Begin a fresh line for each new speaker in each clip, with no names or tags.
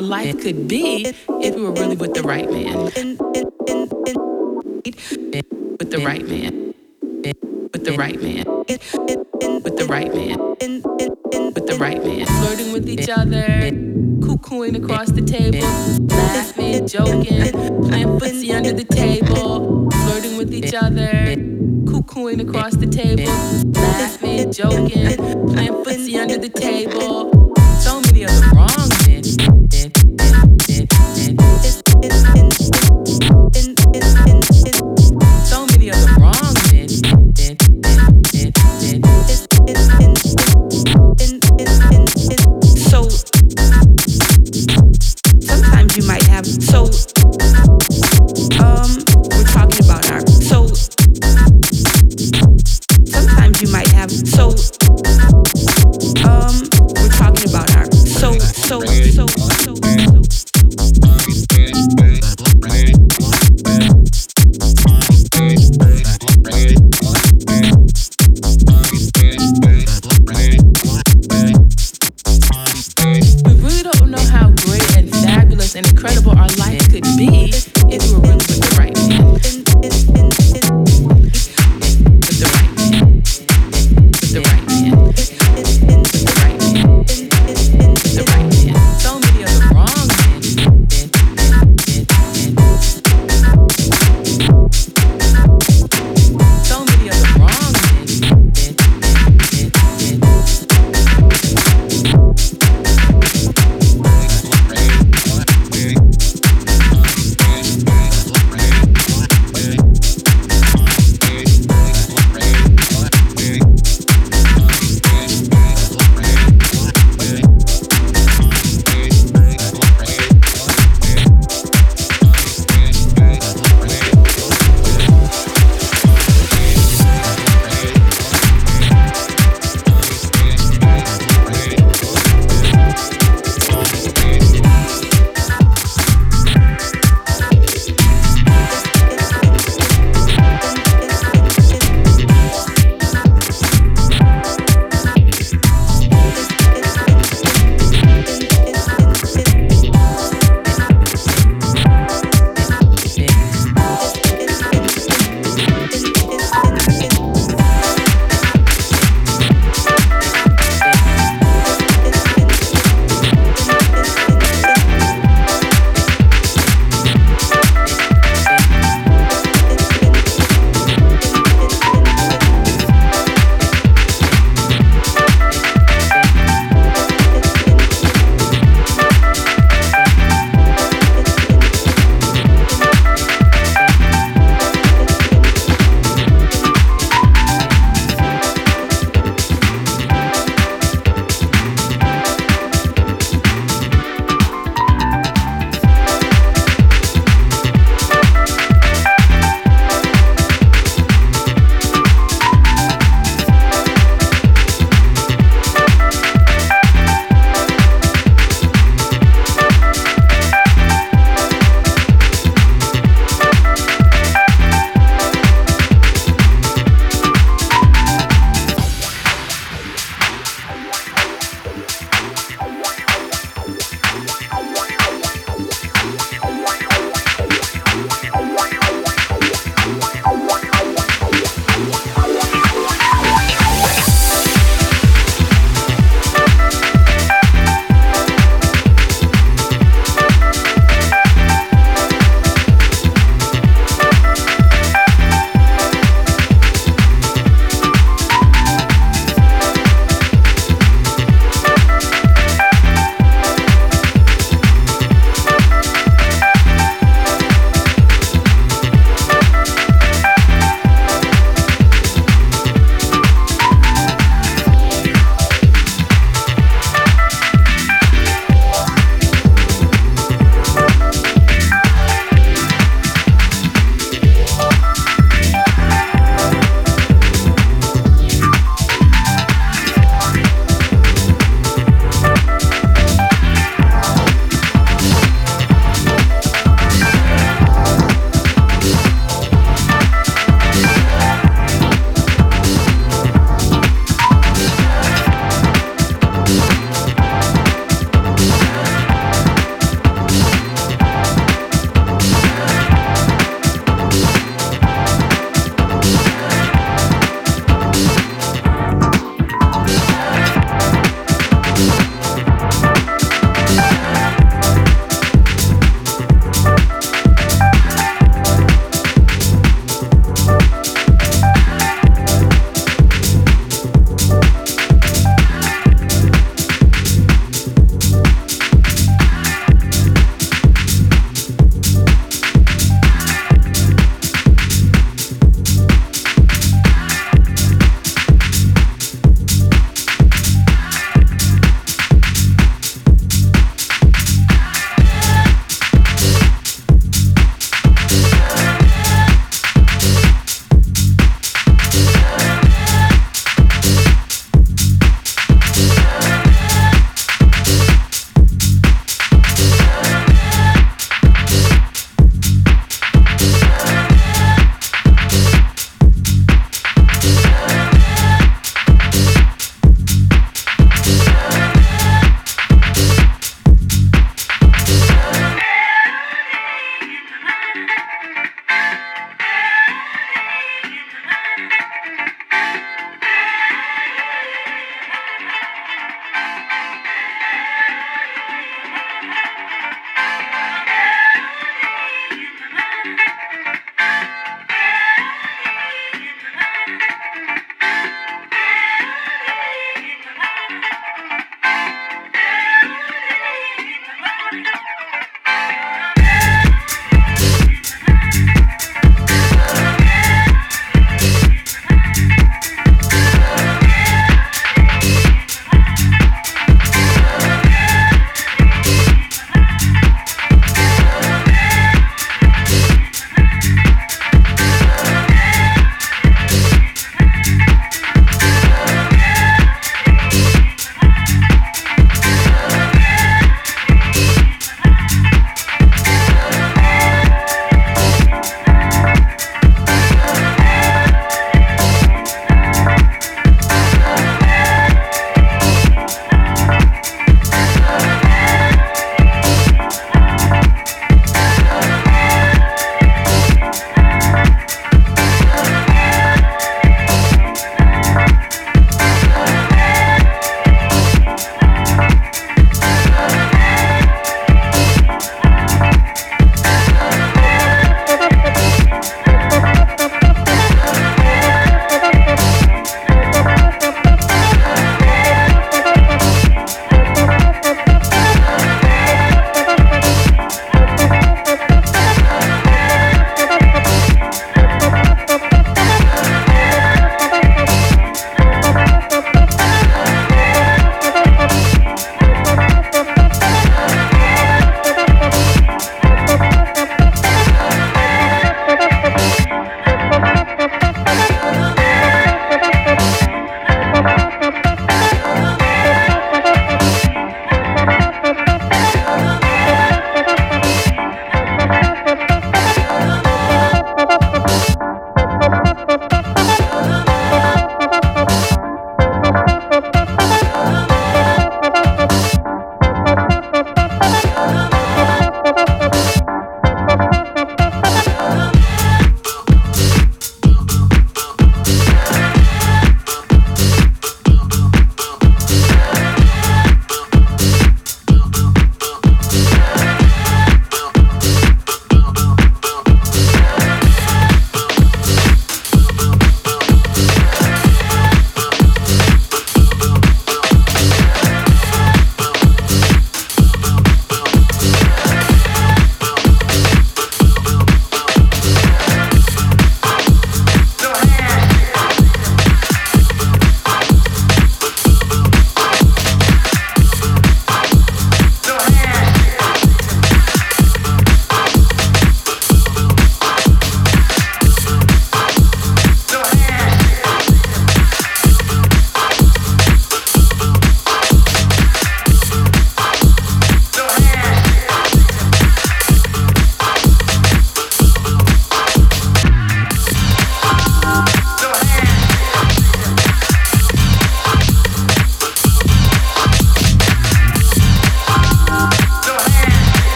our life could be if we were really with the right man. With the right man. With the right man. With the right man. With the right man. Flirting with each other, cuckooing across the table, laughing, joking, playing footsie under the table, flirting with each other, cuckooing across the table, laughing, joking, playing footsie under the table.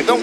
Stop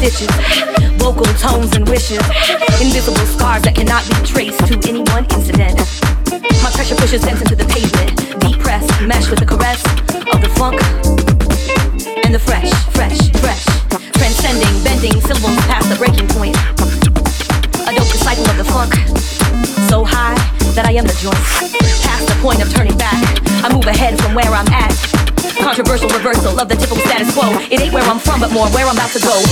stitches, vocal tones and wishes, invisible scars that cannot be traced to any one incident. My pressure pushes sense into the pavement, depressed, mesh with the caress of the funk and the fresh, fresh, fresh, transcending, bending syllables past the breaking point. A dope disciple of the funk, so high that I am the joint. Past the point of turning back, I move ahead from where I'm at. Controversial reversal of the typical status quo. It ain't where I'm from, but more where I'm about to go.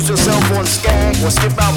Sung by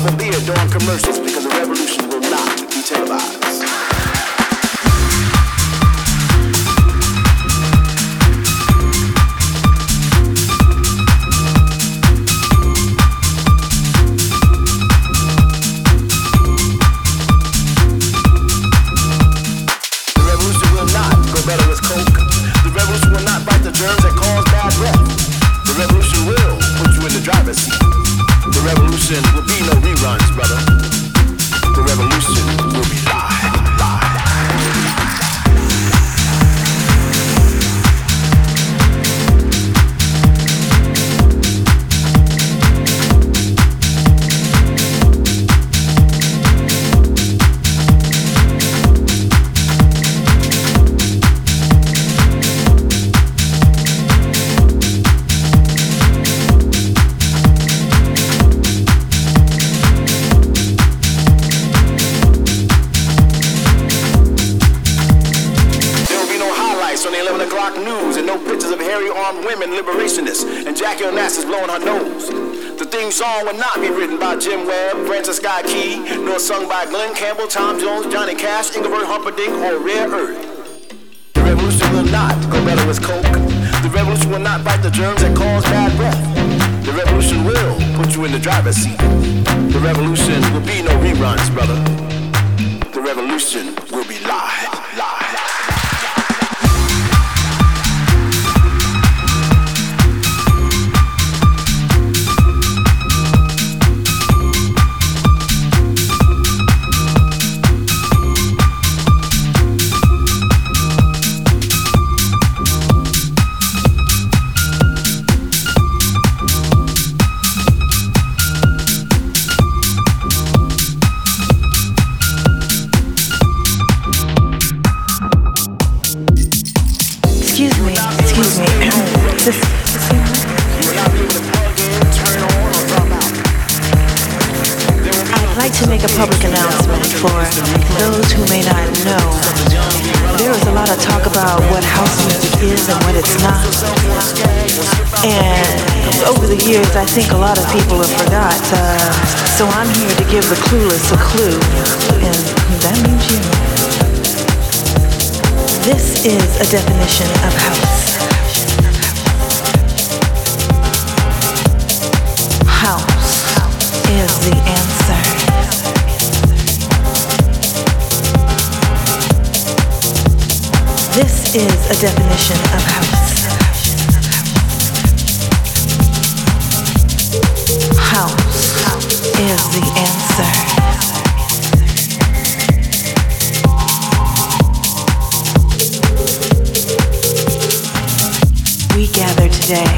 gather today,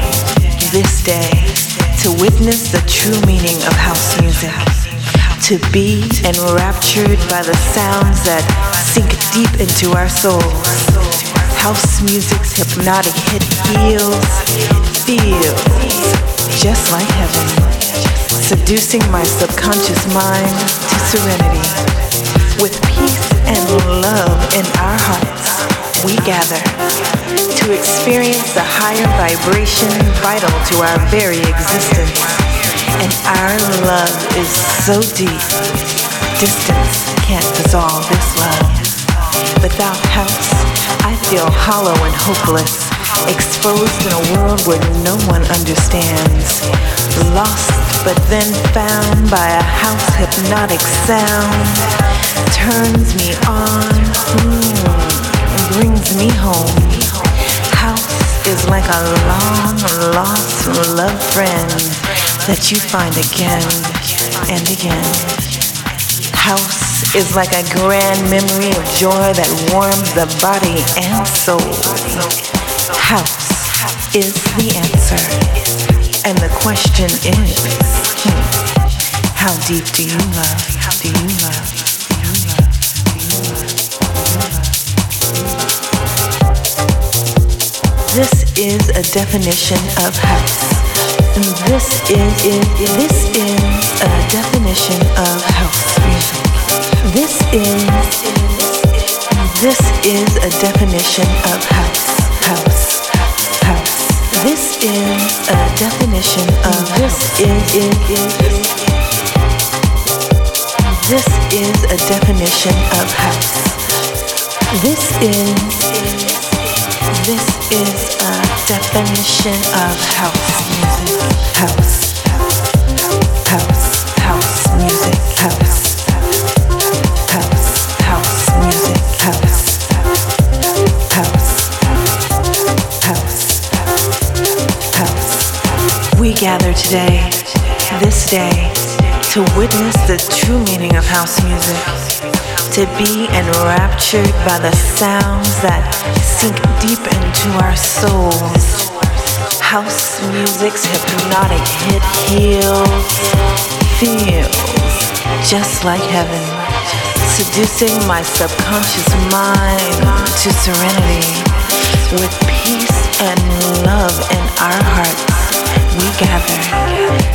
this day, to witness the true meaning of house music. To be enraptured by the sounds that sink deep into our souls. House music's hypnotic hit feels, feels just like heaven, seducing my subconscious mind to serenity. With peace and love in our hearts, we gather to experience the higher vibration vital to our very existence. And our love is so deep, distance can't dissolve this love. Without house, I feel hollow and hopeless, exposed in a world where no one understands. Lost but then found by a house hypnotic sound. Turns me on, mm, brings me home. House is like a long lost love friend that you find again and again. House is like a grand memory of joy that warms the body and soul. House is the answer. And the question is, hmm, how deep do you love? Do you love? This is a definition of house. This is, is this is a definition of house music. This is this is a definition of house. House. House. This is a definition of this is is is this is a definition of house. This is this is a definition of house music. House. House. House house music. House, house, house music. House, house, house, house. We gather today, this day, to witness the true meaning of house music, to be enraptured by the sounds that sink deep into our souls. House music's hypnotic hit heals, feels just like heaven, seducing my subconscious mind to serenity with peace and love in our hearts we gather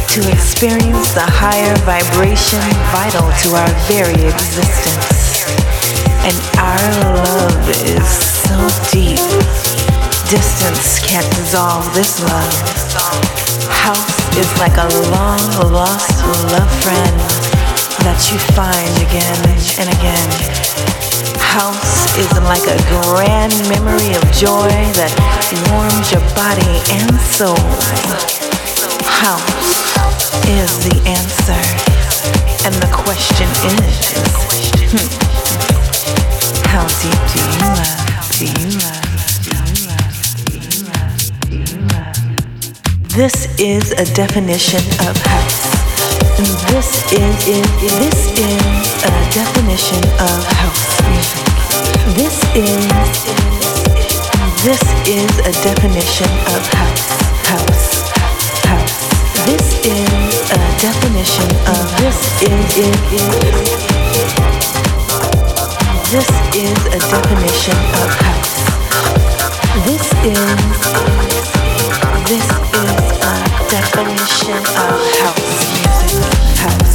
to experience the higher vibration vital to our very existence. And our love is so deep, distance can't dissolve this love. House is like a long lost love friend that you find again and again. House is like a grand memory of joy that warms your body and soul house is the answer. And the question is, hmm, how deep do you This is a definition of house. This is, is this is a definition of house music. This is this is a definition of house. House. This is a definition of this is, is, is. This is a definition of house. This is this is a definition of house music. House.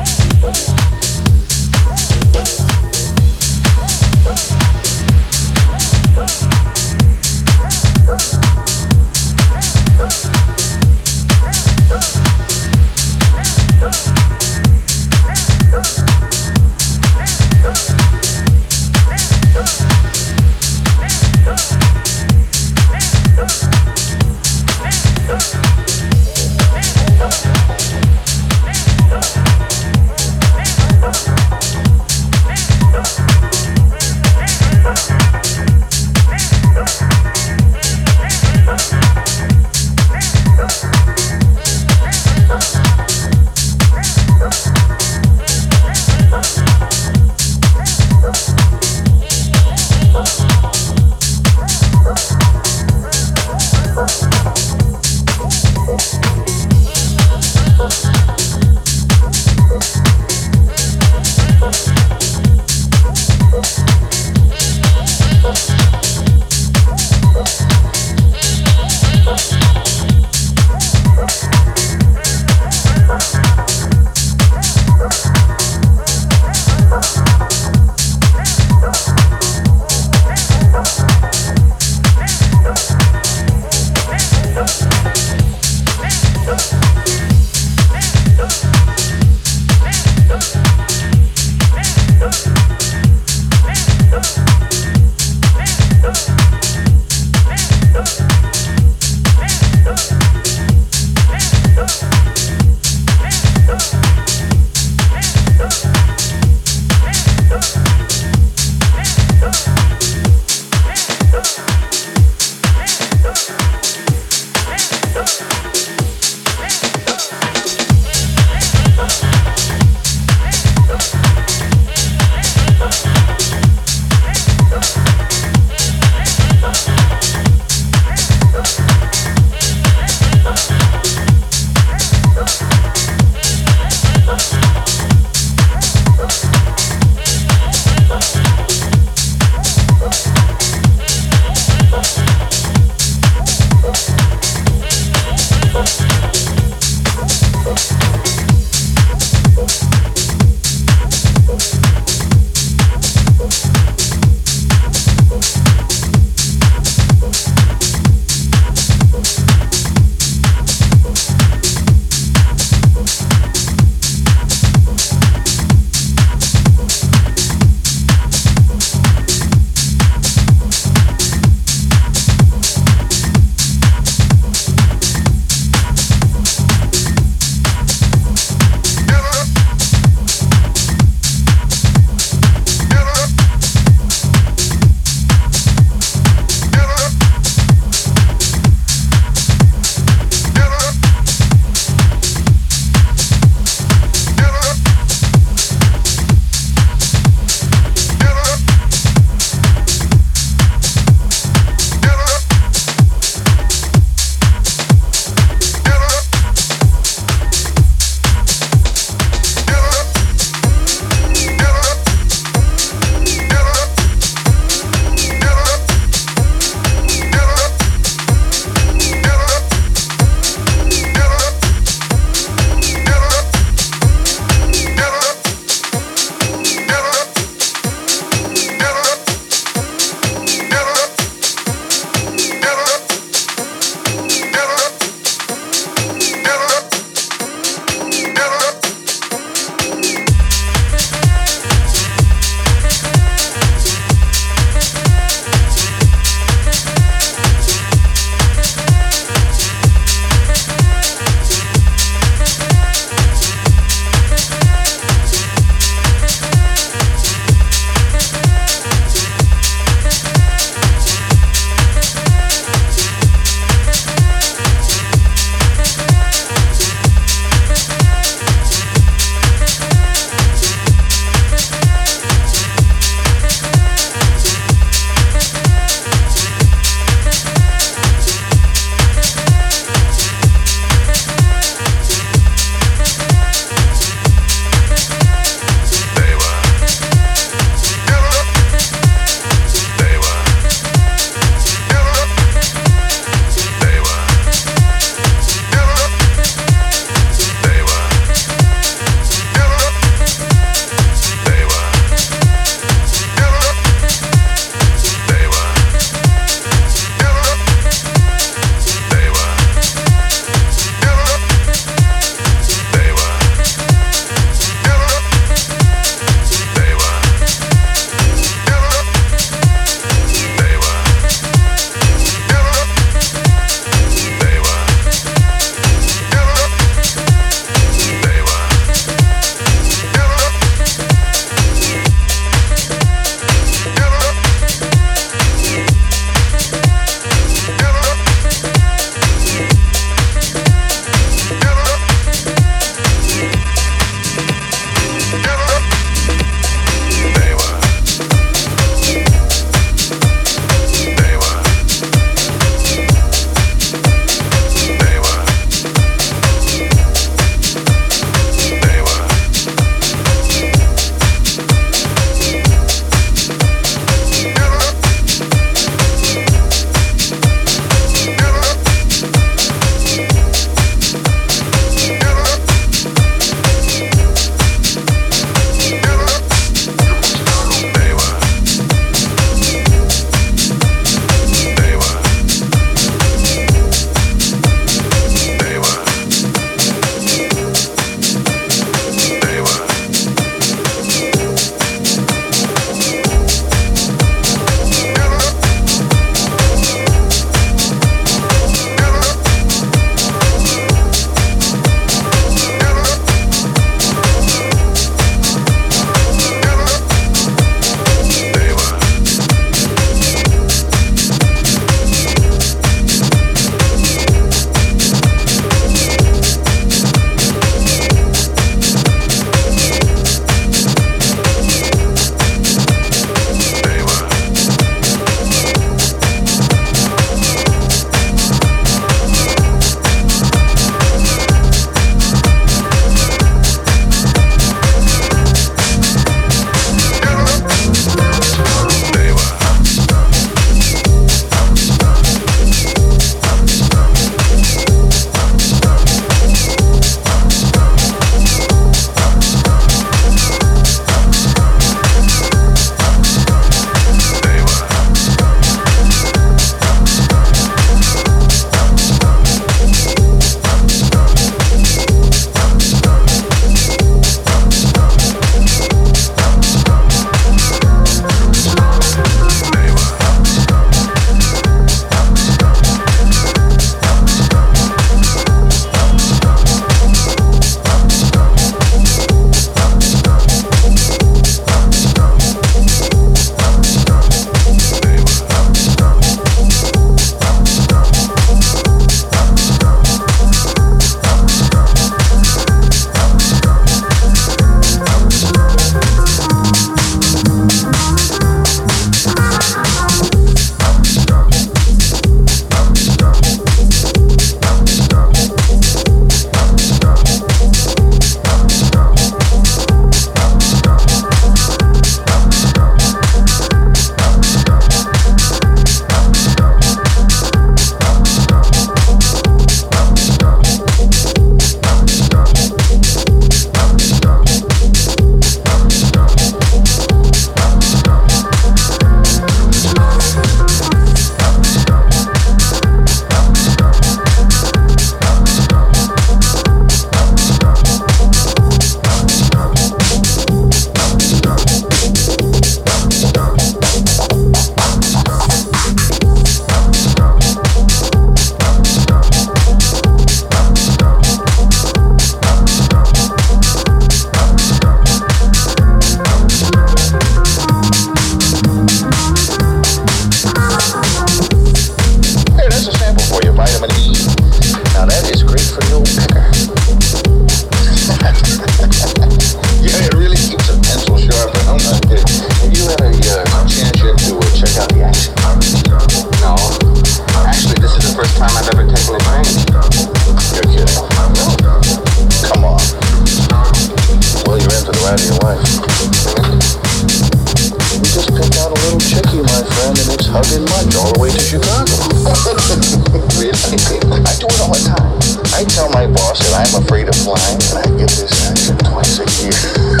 really? I do it all the time. I tell my boss that I'm afraid of flying, and I get this action twice a year.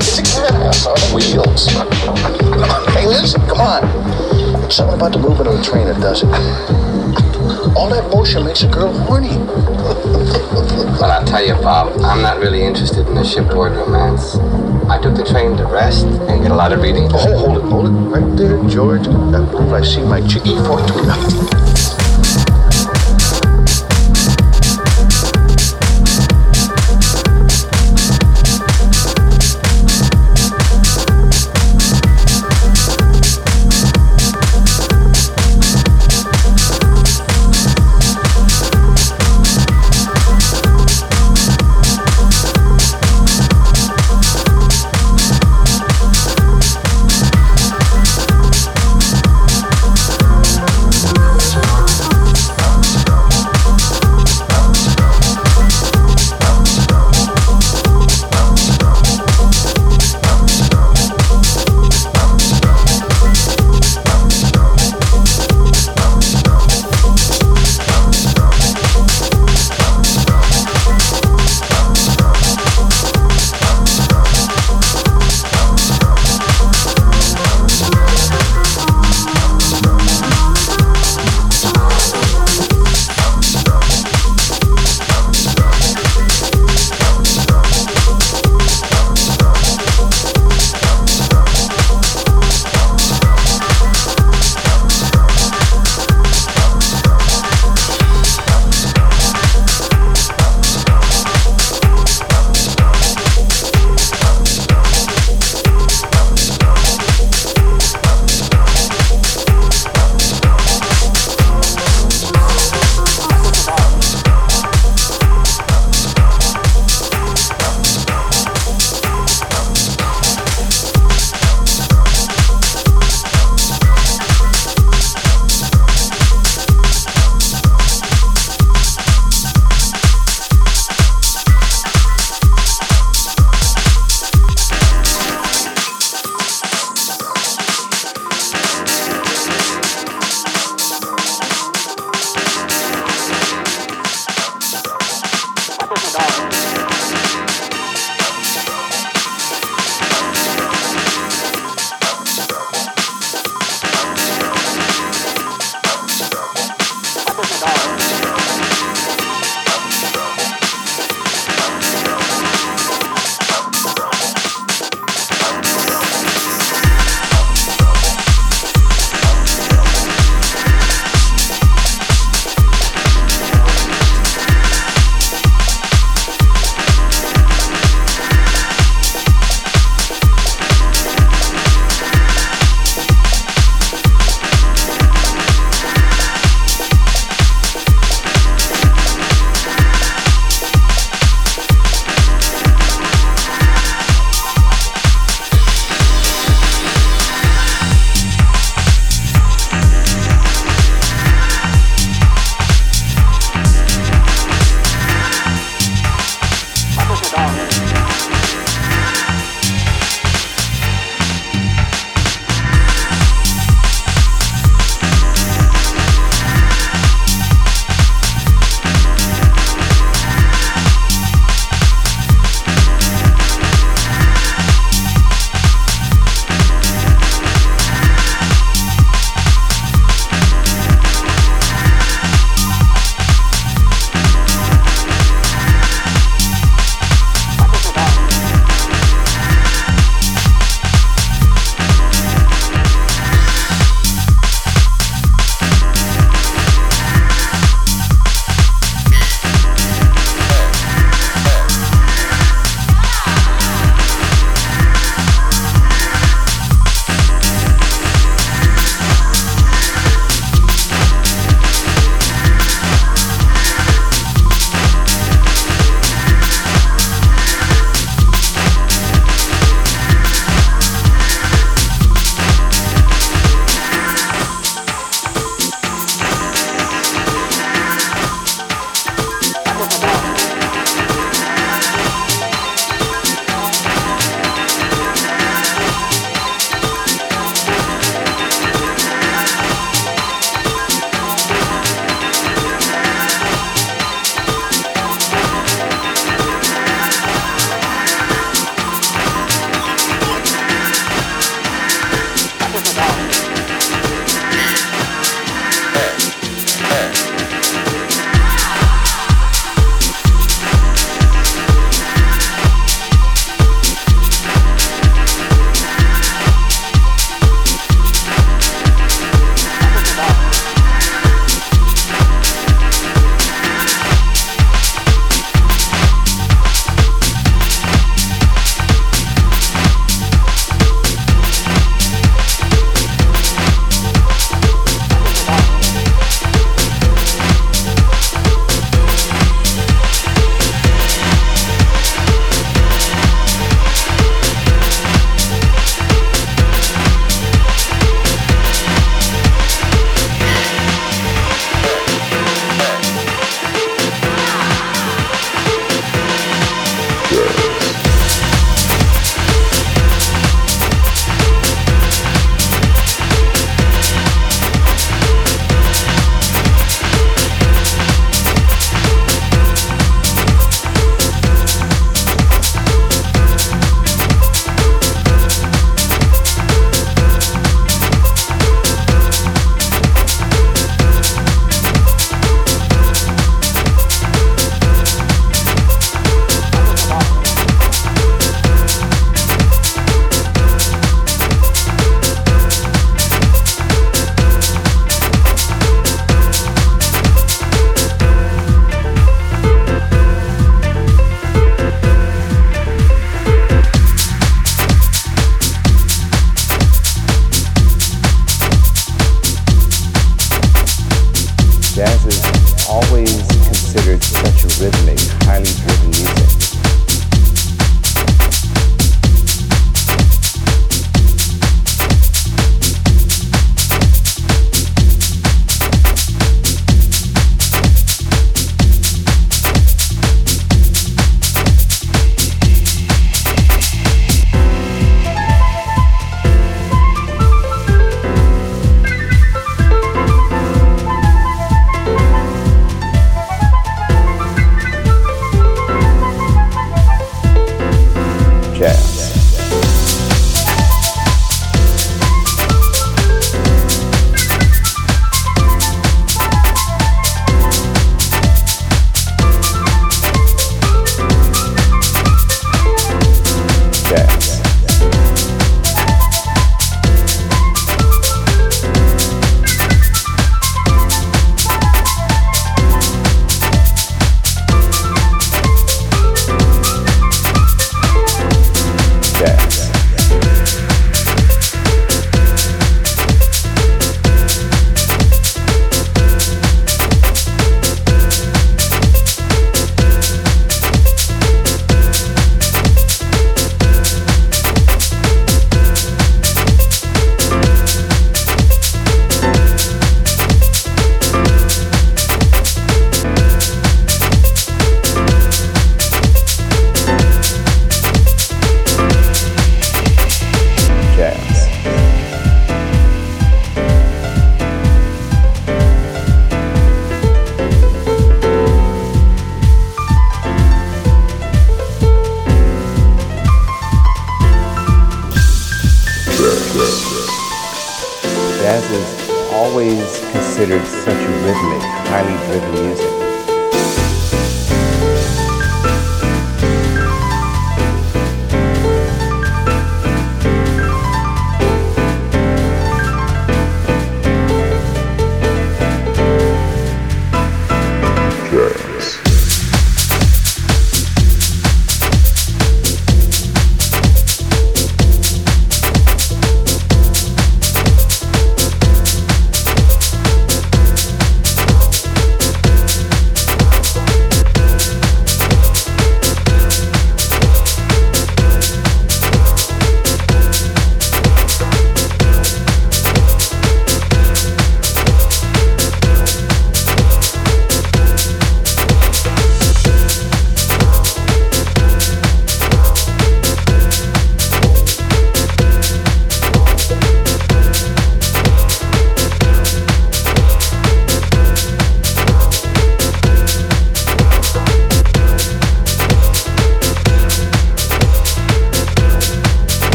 it's a house on wheels. hey, listen, come on. Something about the movement of the train that does it. All that motion makes a girl horny.
Well, I'll tell you, Bob, I'm not really interested in a shipboard romance. I took the train to rest and get a lot of reading.
Oh, hold it, hold it. Right there, George. I believe I see my chickie Fortuna.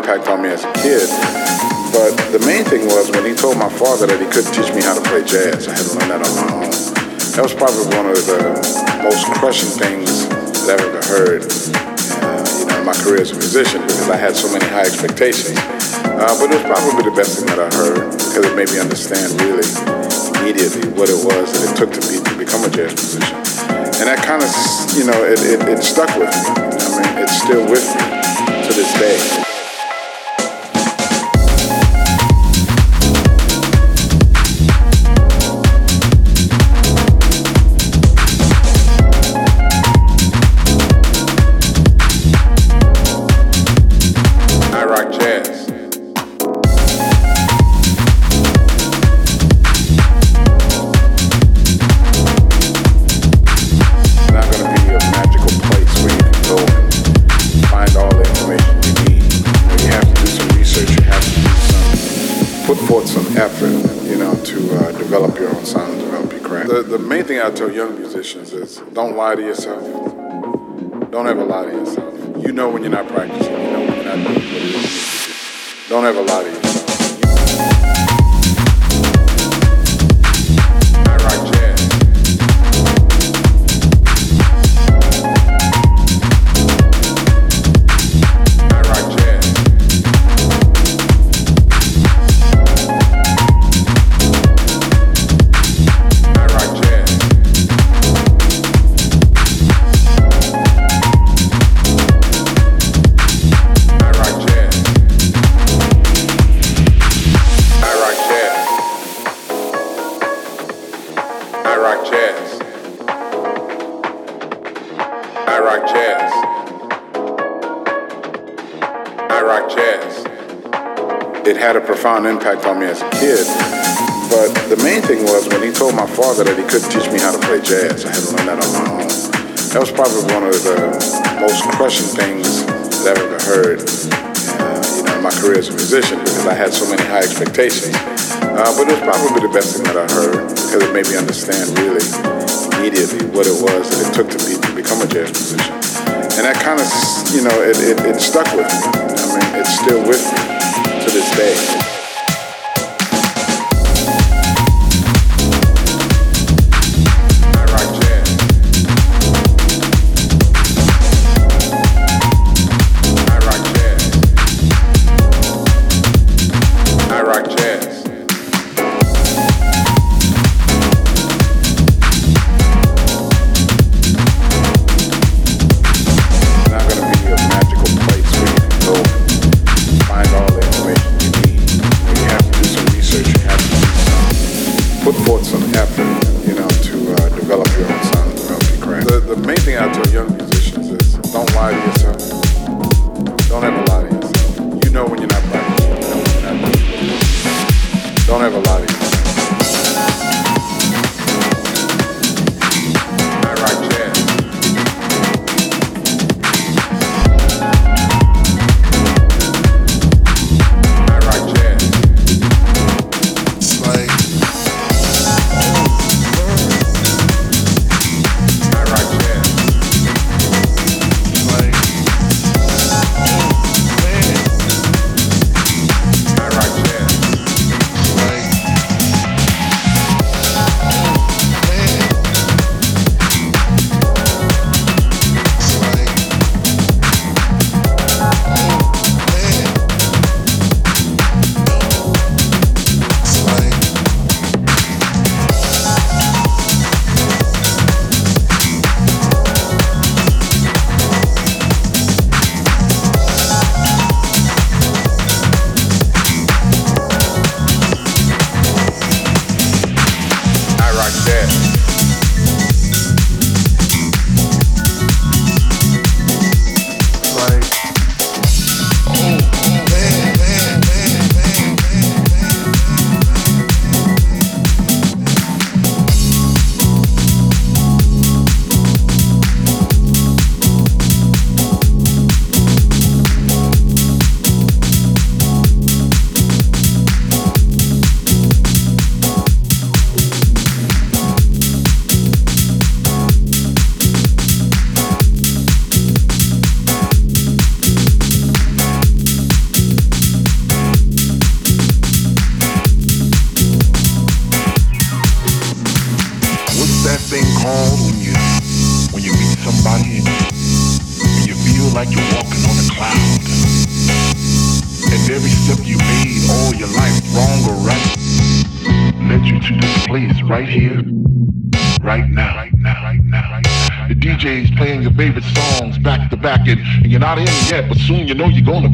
Impact on me as a kid. But the main thing was when he told my father that he couldn't teach me how to play jazz. I had to learn that on my own. That was probably one of the most crushing things that I've ever heard uh, you know, in my career as a musician because I had so many high expectations. Uh, but it was probably the best thing that I heard because it made me understand really immediately what it was that it took to, be, to become a jazz musician. And that kind of, you know, it, it, it stuck with me. I mean, it's still with me to this day. Is don't lie to yourself. Don't ever lie to yourself. You know when you're not practicing. You know when you're not doing. Don't ever lie to yourself. Uh, but it was probably the best thing that I heard because it made me understand really immediately what it was that it took to be to become a jazz musician. And that kind of, you know, it, it, it stuck with me. I mean, it's still with me to this day.
Yet, but soon you know you're gonna